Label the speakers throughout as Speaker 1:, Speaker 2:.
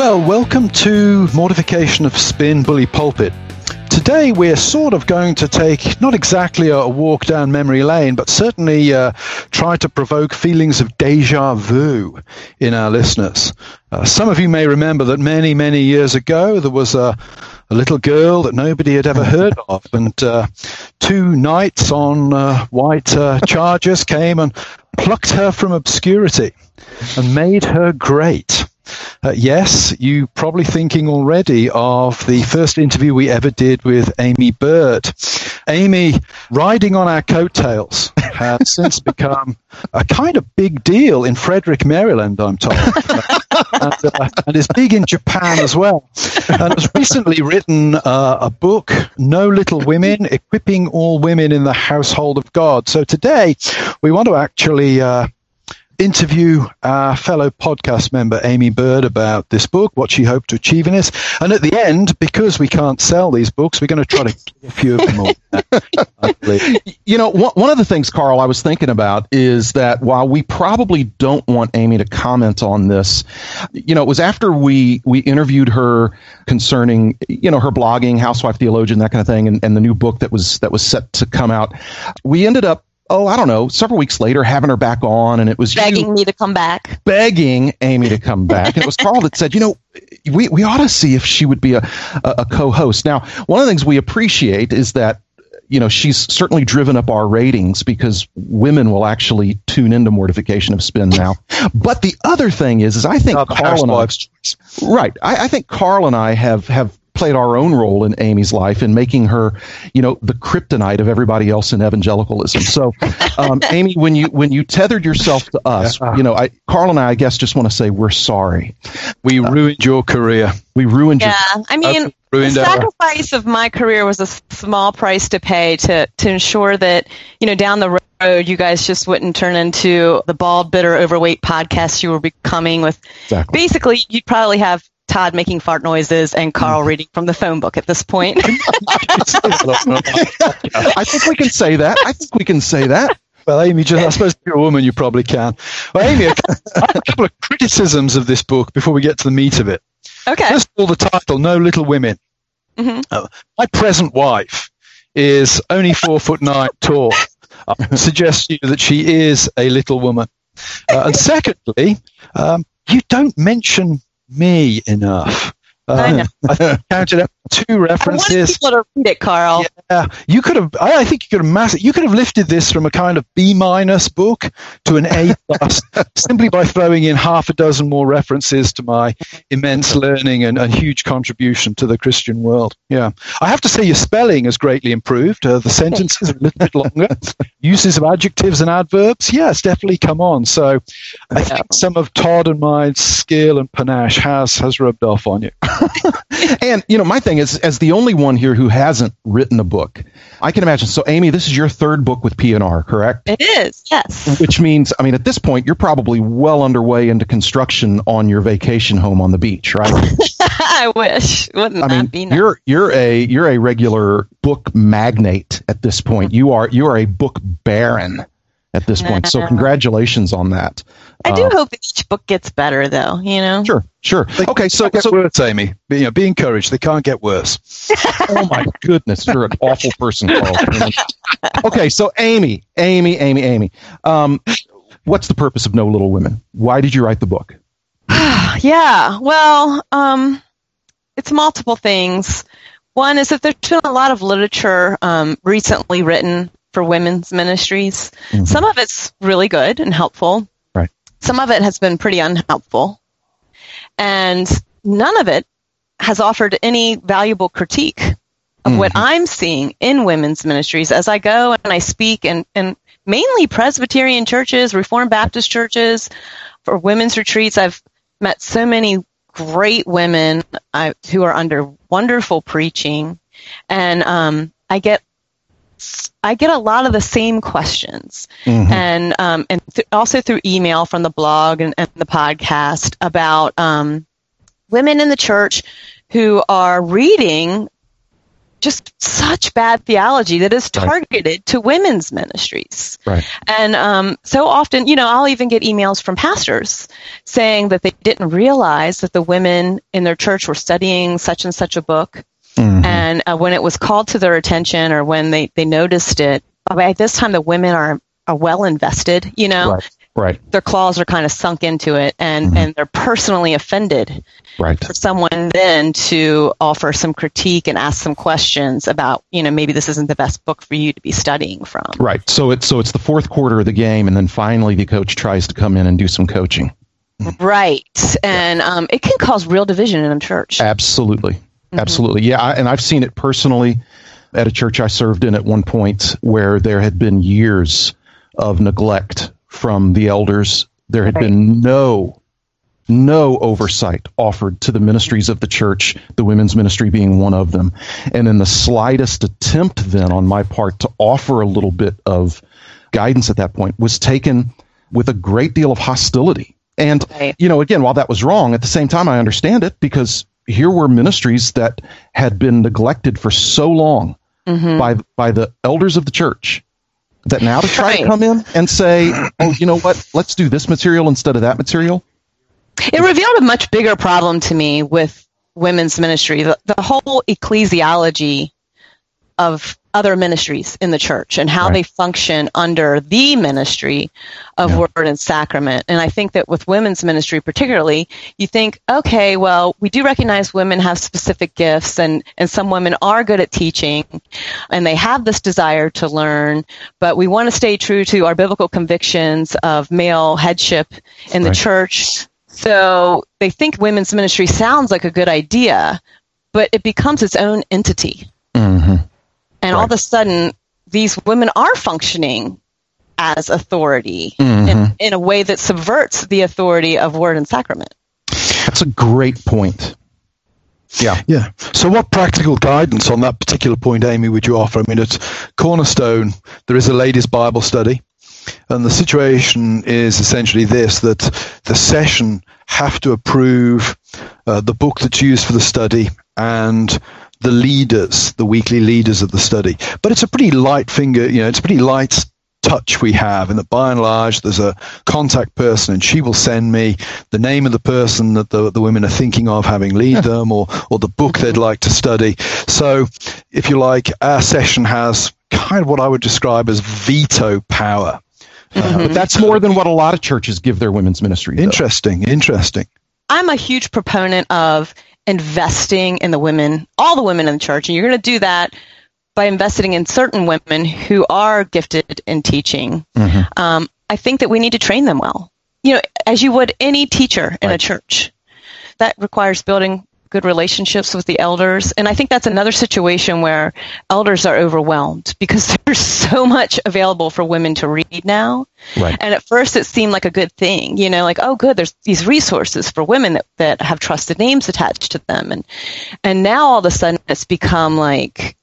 Speaker 1: Well, welcome to Mortification of Spin Bully Pulpit. Today we're sort of going to take not exactly a walk down memory lane, but certainly uh, try to provoke feelings of deja vu in our listeners. Uh, some of you may remember that many, many years ago there was a, a little girl that nobody had ever heard of, and uh, two knights on uh, white uh, chargers came and plucked her from obscurity and made her great. Uh, yes, you probably thinking already of the first interview we ever did with Aimee Byrd. Aimee, riding on our coattails, has since become a kind of big deal in Frederick, Maryland, I'm told, and, uh, and, is big in Japan as well. And has recently written uh, a book, No Little Women, Equipping All Women in the Household of God. So today, we want to actually uh, interview our fellow podcast member Aimee Byrd about this book, what she hoped to achieve in this. And at the end, because we can't sell these books, we're going to try to get a few of them all.
Speaker 2: you know, one of the things, Carl, I was thinking about is that while we probably don't want Aimee to comment on this, you know, it was after we we interviewed her concerning, you know, her blogging, housewife theologian, that kind of thing, and, and the new book that was that was set to come out. We ended up oh, I don't know, several weeks later, having her back on, and it was
Speaker 3: begging
Speaker 2: you,
Speaker 3: me to come back,
Speaker 2: begging Aimee to come back. and it was Carl that said, you know, we we ought to see if she would be a, a, a co-host. Now, one of the things we appreciate is that you know she's certainly driven up our ratings because women will actually tune into mortification of spin now but the other thing is is i think carl and i right I, I, think carl and i have have played our own role in Aimee's life in making her, you know, the kryptonite of everybody else in evangelicalism. So, um, Aimee, when you when you tethered yourself to us, you know, I, Carl and I, I guess, just want to say we're sorry.
Speaker 1: We uh, ruined your career.
Speaker 2: We ruined
Speaker 3: yeah,
Speaker 2: your.
Speaker 3: I mean, the sacrifice of my career was a small price to pay to to ensure that you know down the road you guys just wouldn't turn into the bald, bitter, overweight podcast you were becoming. With exactly. basically, you'd probably have Todd making fart noises and Carl reading from the phone book at this point.
Speaker 2: I think we can say that. I think we can say that.
Speaker 1: Well, Aimee, just, I suppose if you're a woman, you probably can. Well, Aimee, a couple of criticisms of this book before we get to the meat of it.
Speaker 3: Okay.
Speaker 1: First of all, the title, No Little Women. Mm-hmm. Uh, my present wife is only four foot nine tall. I suggest to you that she is a little woman. Uh, and secondly, um, you don't mention me enough.
Speaker 3: Uh, I.
Speaker 1: I counted up two references.
Speaker 3: I want people to read it, Carl.
Speaker 1: Yeah, you could have. I, think you could have mass. You could have lifted this from a kind of B minus book to an A plus simply by throwing in half a dozen more references to my immense learning and a huge contribution to the Christian world. Yeah, I have to say your spelling has greatly improved. Uh, the sentences are a little bit longer. Uses of adjectives and adverbs, yes, definitely come on. So, I think some of Todd and my skill and panache has has rubbed off on you.
Speaker 2: and you know, my thing is, as the only one here who hasn't written a book, I can imagine. So, Aimee, this is your third book with P&R, correct?
Speaker 3: It is, yes.
Speaker 2: Which means, I mean, at this point, you're probably well underway into construction on your vacation home on the beach, right?
Speaker 3: I wish. Wouldn't I mean, be
Speaker 2: nice? you're you're a you're a regular book magnate at this point. Mm-hmm. You are you are a book baron at this point. So congratulations on that.
Speaker 3: I do uh, hope each book gets better, though. You know.
Speaker 2: Sure, sure.
Speaker 1: They okay, so get so, worse, Aimee. Be, you know, be encouraged. They can't get worse.
Speaker 2: oh my goodness, you're an awful person, Carl. okay, so Aimee, Aimee, Aimee, Aimee. Um, what's the purpose of No Little Women? Why did you write the book?
Speaker 3: yeah, well, um, it's multiple things. One is that there's been a lot of literature um, recently written for women's ministries. Mm-hmm. Some of it's really good and helpful.
Speaker 2: Right.
Speaker 3: Some of it has been pretty unhelpful. And none of it has offered any valuable critique of mm-hmm. what I'm seeing in women's ministries as I go and I speak and, and mainly Presbyterian churches, Reformed Baptist churches, for women's retreats. I've met so many great women uh, who are under wonderful preaching, and um, I get I get a lot of the same questions, mm-hmm. and um, and th- also through email from the blog and, and the podcast about um, women in the church who are reading just such bad theology that is targeted right. to women's ministries.
Speaker 2: Right.
Speaker 3: And um, so often, you know, I'll even get emails from pastors saying that they didn't realize that the women in their church were studying such and such a book Mm-hmm. And uh, when it was called to their attention or when they, they noticed it, by this time the women are, are well invested, you know?
Speaker 2: Right. Right.
Speaker 3: Their claws are kind of sunk into it and, mm-hmm. and they're personally offended.
Speaker 2: Right.
Speaker 3: For someone then to offer some critique and ask some questions about, you know, maybe this isn't the best book for you to be studying from.
Speaker 2: Right. So it's so it's the fourth quarter of the game and then finally the coach tries to come in and do some coaching.
Speaker 3: Right. And um, it can cause real division in a church.
Speaker 2: Absolutely. Mm-hmm. Absolutely. Yeah. I, and I've seen it personally at a church I served in at one point where there had been years of neglect from the elders. There had right. been no, no oversight offered to the ministries of the church, the women's ministry being one of them. And in the slightest attempt then on my part to offer a little bit of guidance at that point was taken with a great deal of hostility. And, right. you know, again, while that was wrong, at the same time, I understand it because here were ministries that had been neglected for so long mm-hmm. by by the elders of the church that now to try right. to come in and say, "Oh, you know what? Let's do this material instead of that material."
Speaker 3: It revealed a much bigger problem to me with women's ministry. The, the whole ecclesiology of other ministries in the church and how right. they function under the ministry of yeah. word and sacrament. And I think that with women's ministry particularly, you think, okay, well, we do recognize women have specific gifts and, and some women are good at teaching and they have this desire to learn, but we want to stay true to our biblical convictions of male headship in right. the church. So they think women's ministry sounds like a good idea, but it becomes its own entity. And right. all of a sudden, these women are functioning as authority mm-hmm. in, in a way that subverts the authority of word and sacrament.
Speaker 2: That's a great point. Yeah.
Speaker 1: Yeah. So, what practical guidance on that particular point, Aimee, would you offer? I mean, at Cornerstone, there is a ladies' Bible study, and the situation is essentially this that the session have to approve uh, the book that's used for the study and the leaders, the weekly leaders of the study. But it's a pretty light finger, you know, it's a pretty light touch we have and that by and large there's a contact person and she will send me the name of the person that the, the women are thinking of having lead them or, or the book they'd like to study. So if you like, our session has kind of what I would describe as veto power.
Speaker 2: Mm-hmm. Uh, but that's more than what a lot of churches give their women's ministry.
Speaker 1: Though. Interesting, interesting.
Speaker 3: I'm a huge proponent of investing in the women, all the women in the church, and you're going to do that by investing in certain women who are gifted in teaching. Mm-hmm. Um, I think that we need to train them well. You know, as you would any teacher in right. a church. That requires building good relationships with the elders. And I think that's another situation where elders are overwhelmed because there's so much available for women to read now. Right. And at first it seemed like a good thing, you know, like, oh, good, there's these resources for women that, that have trusted names attached to them. And, and now all of a sudden it's become like,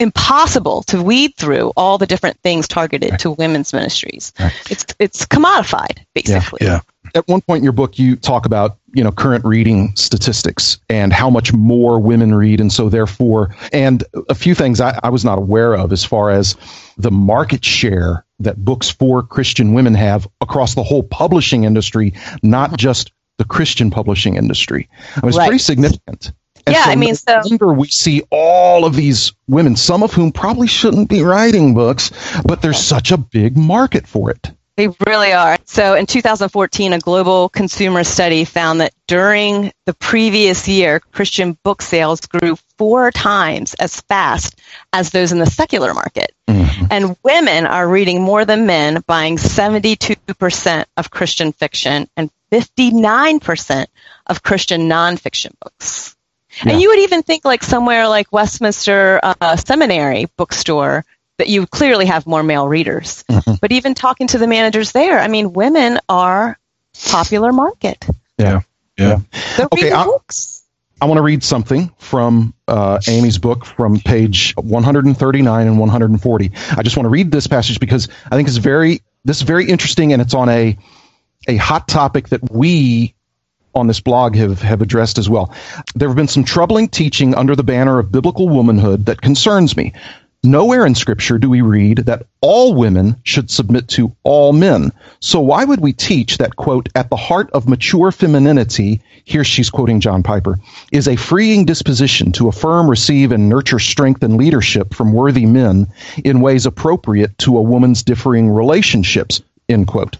Speaker 3: impossible to weed through all the different things targeted right. to women's ministries. Right. It's it's commodified basically.
Speaker 2: Yeah, yeah. At one point in your book you talk about, you know, current reading statistics and how much more women read and so therefore and a few things I, I was not aware of as far as the market share that books for Christian women have across the whole publishing industry, not just the Christian publishing industry. It was right. pretty significant.
Speaker 3: And yeah, so I mean,
Speaker 2: so we see all of these women, some of whom probably shouldn't be writing books, but there's such a big market for it.
Speaker 3: They really are. So in 2014, a global consumer study found that during the previous year, Christian book sales grew four times as fast as those in the secular market. Mm-hmm. And women are reading more than men, buying 72% of Christian fiction and 59% of Christian nonfiction books. Yeah. And you would even think like somewhere like Westminster uh, Seminary bookstore that you clearly have more male readers. Mm-hmm. But even talking to the managers there, I mean, women are popular market.
Speaker 2: Yeah. Yeah.
Speaker 3: So okay, I, books.
Speaker 2: I want to read something from uh, Aimee's book from page 139 and 140. I just want to read this passage because I think it's very this is very interesting and it's on a a hot topic that we on this blog have, have addressed as well. There have been some troubling teaching under the banner of biblical womanhood that concerns me. Nowhere in Scripture do we read that all women should submit to all men. So why would we teach that, quote, at the heart of mature femininity, here she's quoting John Piper, is a freeing disposition to affirm, receive, and nurture strength and leadership from worthy men in ways appropriate to a woman's differing relationships, end quote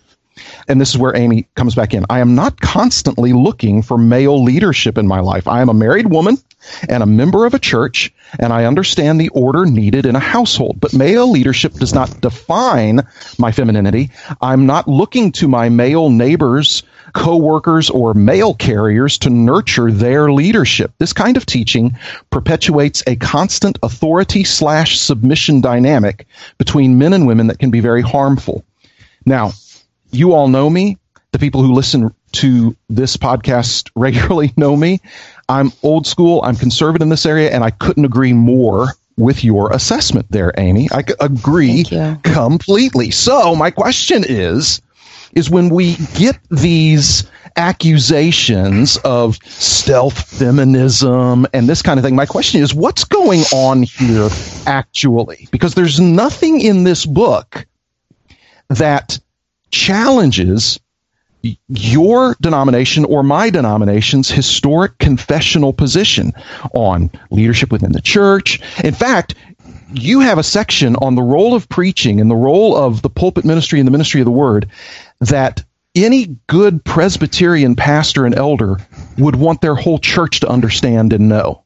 Speaker 2: and this is where Aimee comes back in. I am not constantly looking for male leadership in my life. I am a married woman and a member of a church, and I understand the order needed in a household. But male leadership does not define my femininity. I'm not looking to my male neighbors, co-workers, or mail carriers to nurture their leadership. This kind of teaching perpetuates a constant authority slash submission dynamic between men and women that can be very harmful. Now, you all know me. The people who listen to this podcast regularly know me. I'm old school. I'm conservative in this area, and I couldn't agree more with your assessment there, Aimee. I agree completely. So my question is, is when we get these accusations of stealth feminism and this kind of thing, my question is, what's going on here actually? Because there's nothing in this book that challenges your denomination or my denomination's historic confessional position on leadership within the church. In fact, you have a section on the role of preaching and the role of the pulpit ministry and the ministry of the word that any good Presbyterian pastor and elder would want their whole church to understand and know.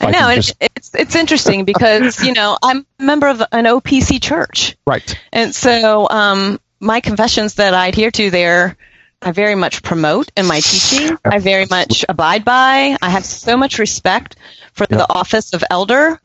Speaker 3: I know just... it's it's interesting because you know I'm a member of an OPC church,
Speaker 2: right?
Speaker 3: And so um, my confessions that I adhere to there, I very much promote in my teaching. I very much abide by. I have so much respect for the office of elder.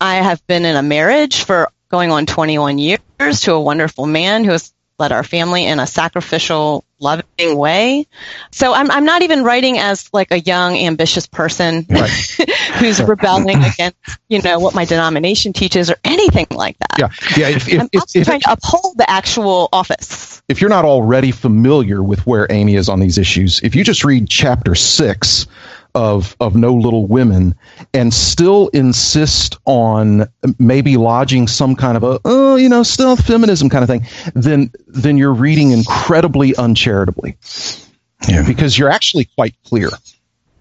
Speaker 3: I have been in a marriage for going on 21 years to a wonderful man who has led our family in a sacrificial, loving way. So I'm, I'm not even writing as like a young, ambitious person right. who's rebelling against, you know, what my denomination teaches or anything like that.
Speaker 2: Yeah. Yeah. If, if,
Speaker 3: I'm if, if, trying to uphold the actual office.
Speaker 2: If you're not already familiar with where Aimee is on these issues, if you just read chapter six of of No Little Women and still insist on maybe lodging some kind of a oh you know stealth feminism kind of thing, then then you're reading incredibly uncharitably. Yeah. Because you're actually quite clear.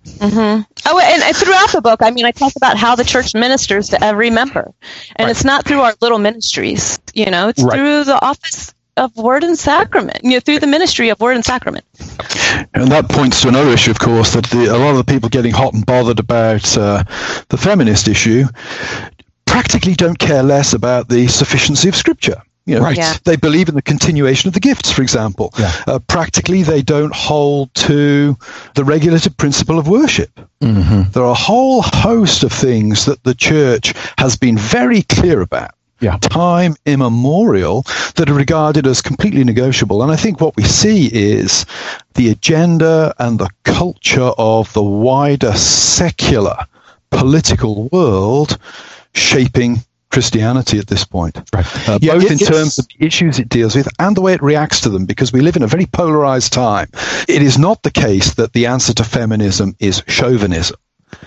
Speaker 3: Mm-hmm. Oh, and throughout the book, I mean, I talk about how the church ministers to every member, and right. it's not through our little ministries. You know, it's right. through the office of word and sacrament, you know, through the ministry of word and sacrament.
Speaker 1: And that points to another issue, of course, that the, a lot of the people getting hot and bothered about uh, the feminist issue practically don't care less about the sufficiency of Scripture. You know, right. Yeah. They believe in the continuation of the gifts, for example. Yeah. Uh, practically, they don't hold to the regulative principle of worship. Mm-hmm. There are a whole host of things that the church has been very clear about yeah. time immemorial that are regarded as completely negotiable. And I think what we see is the agenda and the culture of the wider secular political world shaping Christianity at this point, right. uh, yeah, both in terms of the issues it deals with and the way it reacts to them, because we live in a very polarized time. It is not the case that the answer to feminism is chauvinism.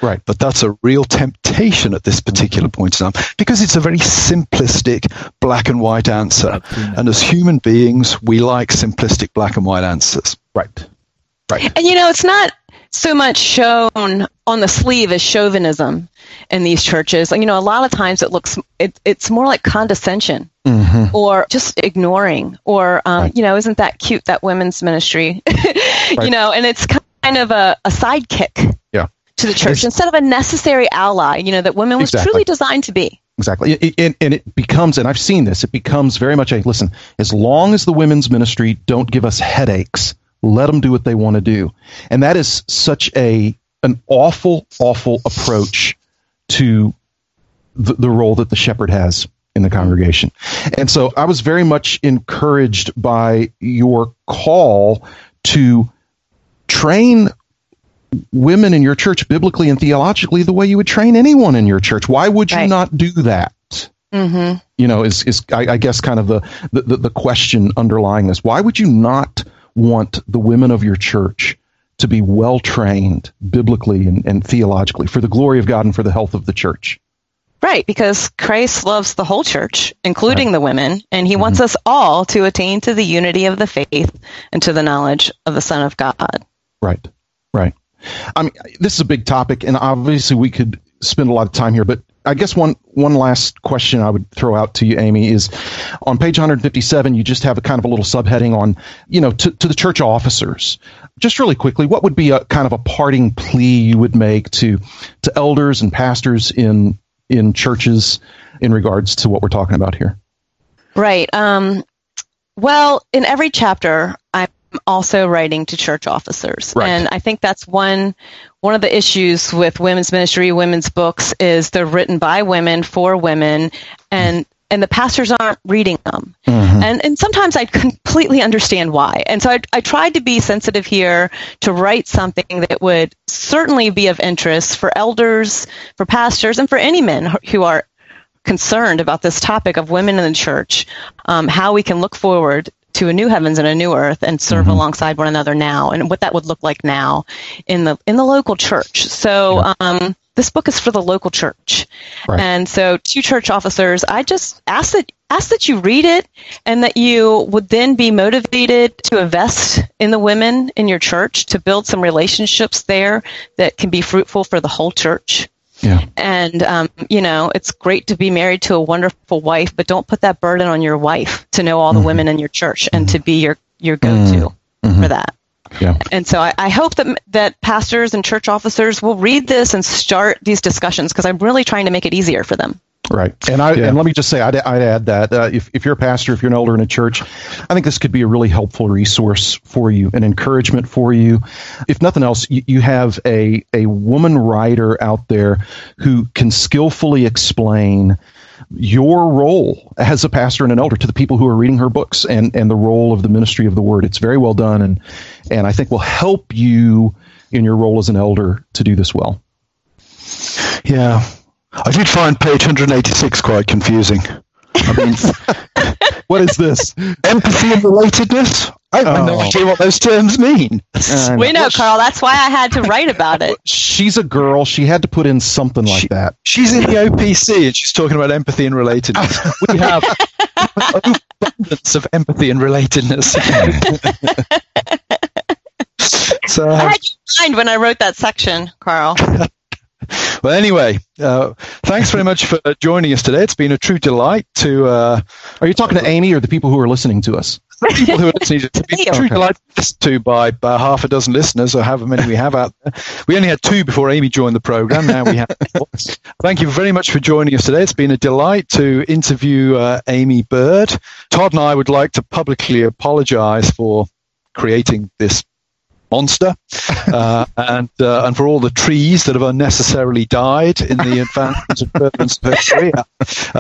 Speaker 2: Right.
Speaker 1: But that's a real temptation at this particular point in time because it's a very simplistic black and white answer. And as human beings, we like simplistic black and white answers.
Speaker 2: Right.
Speaker 3: Right. And you know, it's not so much shown on the sleeve as chauvinism in these churches. And You know, a lot of times it looks it, it's more like condescension mm-hmm. or just ignoring or um, right. you know, isn't that cute that women's ministry? right. You know, and it's kind of a, a sidekick.
Speaker 2: Yeah
Speaker 3: to the church instead of a necessary ally, you know, that women was exactly. truly designed to be.
Speaker 2: Exactly. and it becomes, and I've seen this, it becomes very much a listen, as long as the women's ministry don't give us headaches, let them do what they want to do. And that is such a an awful, awful approach to the, the role that the shepherd has in the congregation. And so I was very much encouraged by your call to train women in your church biblically and theologically the way you would train anyone in your church. Why would you right. not do that? Mm-hmm. You know, is is I, I guess kind of the, the the question underlying this. Why would you not want the women of your church to be well trained biblically and, and theologically for the glory of God and for the health of the church?
Speaker 3: Right, because Christ loves the whole church, including right. the women, and he mm-hmm. wants us all to attain to the unity of the faith and to the knowledge of the Son of God.
Speaker 2: Right, right. I mean, this is a big topic, and obviously we could spend a lot of time here, but I guess one one last question I would throw out to you, Aimee, is on page 157. You just have a kind of a little subheading on, you know, to, to the church officers. Just really quickly, what would be a kind of a parting plea you would make to to elders and pastors in in churches in regards to what we're talking about here?
Speaker 3: Right. Um, well, in every chapter, I'm also writing to church officers, right. and I think that's one one of the issues with women's ministry, women's books, is they're written by women for women, and and the pastors aren't reading them. Mm-hmm. And and sometimes I completely understand why. And so I, I tried to be sensitive here to write something that would certainly be of interest for elders, for pastors, and for any men who are concerned about this topic of women in the church, um, how we can look forward to a new heavens and a new earth and serve mm-hmm. alongside one another now and what that would look like now in the in the local church so yeah. um, this book is for the local church right. and so to church officers i just ask that ask that you read it and that you would then be motivated to invest in the women in your church to build some relationships there that can be fruitful for the whole church yeah. And, um, you know, it's great to be married to a wonderful wife, but don't put that burden on your wife to know all the mm-hmm. women in your church and mm-hmm. to be your, your go to mm-hmm. for that. Yeah. And so I, I, hope that that pastors and church officers will read this and start these discussions because I'm really trying to make it easier for them.
Speaker 2: Right, and I yeah. and let me just say, I'd, I'd add that uh, if if you're a pastor, if you're an elder in a church, I think this could be a really helpful resource for you, an encouragement for you. If nothing else, you, you have a a woman writer out there who can skillfully explain your role as a pastor and an elder to the people who are reading her books and and the role of the ministry of the word. It's very well done, and and I think will help you in your role as an elder to do this well.
Speaker 1: Yeah, I did find page 186 quite confusing. I mean,
Speaker 2: what is this?
Speaker 1: Empathy and relatedness? I have oh. no idea what those terms mean.
Speaker 3: Uh, we know, Carl. That's why I had to write about it.
Speaker 2: She's a girl. She had to put in something like
Speaker 1: she,
Speaker 2: that.
Speaker 1: She's in the OPC and she's talking about empathy and relatedness. we have abundance of empathy and relatedness.
Speaker 3: so, I had you in mind when I wrote that section, Carl.
Speaker 1: Well, anyway, uh, thanks very much for joining us today. It's been a true delight to. Uh,
Speaker 2: are you talking to Aimee or the people who are listening to us?
Speaker 1: people who are listening to be true delight listened to by, by half a dozen listeners, or however many we have out there. We only had two before Aimee joined the program. Now we have. Thank you very much for joining us today. It's been a delight to interview uh, Aimee Byrd. Todd and I would like to publicly apologize for creating this monster, uh, and uh, and for all the trees that have unnecessarily died in the advancement of Bertman's career.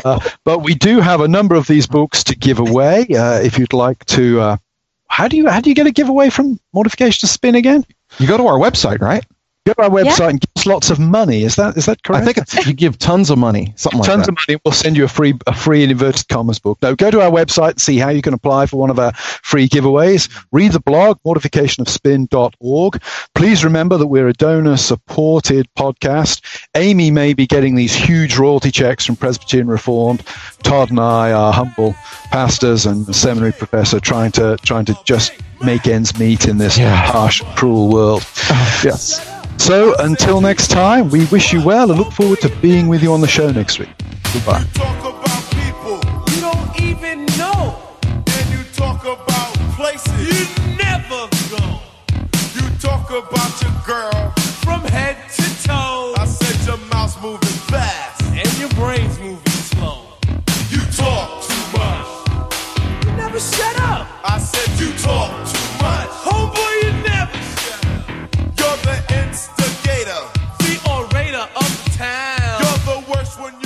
Speaker 1: Uh, but we do have a number of these books to give away. Uh, if you'd like to, uh, how do you how do you get a giveaway from Mortification to Spin again?
Speaker 2: You go to our website, right?
Speaker 1: Go to our website yeah. and give us lots of money. Is that is that correct?
Speaker 2: I think it's, you give tons of money, something like
Speaker 1: tons
Speaker 2: that.
Speaker 1: of money. We'll send you a free a free inverted commas book. No, go to our website and see how you can apply for one of our free giveaways. Read the blog mortificationofspin.org. Please remember that we're a donor supported podcast. Aimee may be getting these huge royalty checks from Presbyterian Reformed. Todd and I are humble pastors and seminary professor trying to trying to just make ends meet in this yeah. harsh, cruel world. Ah.
Speaker 2: Oh, yes.
Speaker 1: So until next time, we wish you well and look forward to being with you on the show next week. Goodbye. about your girl from head to toe. I said your mouth's moving fast and your brain's moving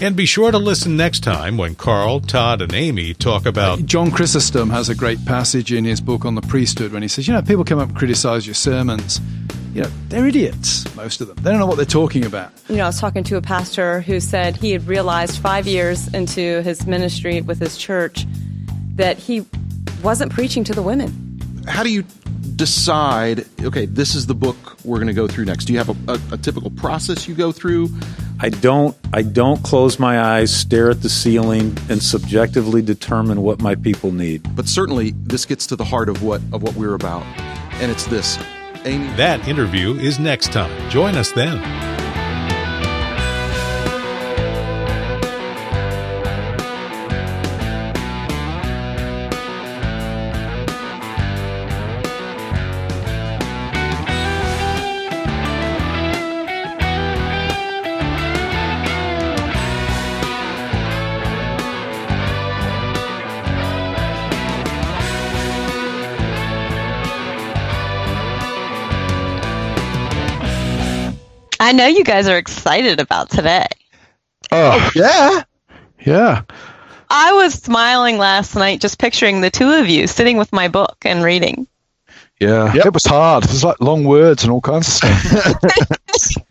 Speaker 4: And be sure to listen next time when Carl, Todd, and Aimee talk about.
Speaker 5: John Chrysostom has a great passage in his book on the priesthood when he says, You know, people come up and criticize your sermons. You know, they're idiots, most of them. They don't know what they're talking about.
Speaker 6: You know, I was talking to a pastor who said he had realized five years into his ministry with his church that he wasn't preaching to the women.
Speaker 2: How do you decide, okay, this is the book we're going to go through next? Do you have a, a, a, typical process you go through?
Speaker 7: I don't. I don't close my eyes, stare at the ceiling, and subjectively determine what my people need.
Speaker 2: But certainly, this gets to the heart of what of what we're about, and it's this. Aimee.
Speaker 4: That interview is next time. Join us then.
Speaker 3: I know you guys are excited about today.
Speaker 1: Oh, yeah. Yeah.
Speaker 3: I was smiling last night just picturing the two of you sitting with my book and reading.
Speaker 1: Yeah, yep. it was hard. There's like long words and all kinds of stuff.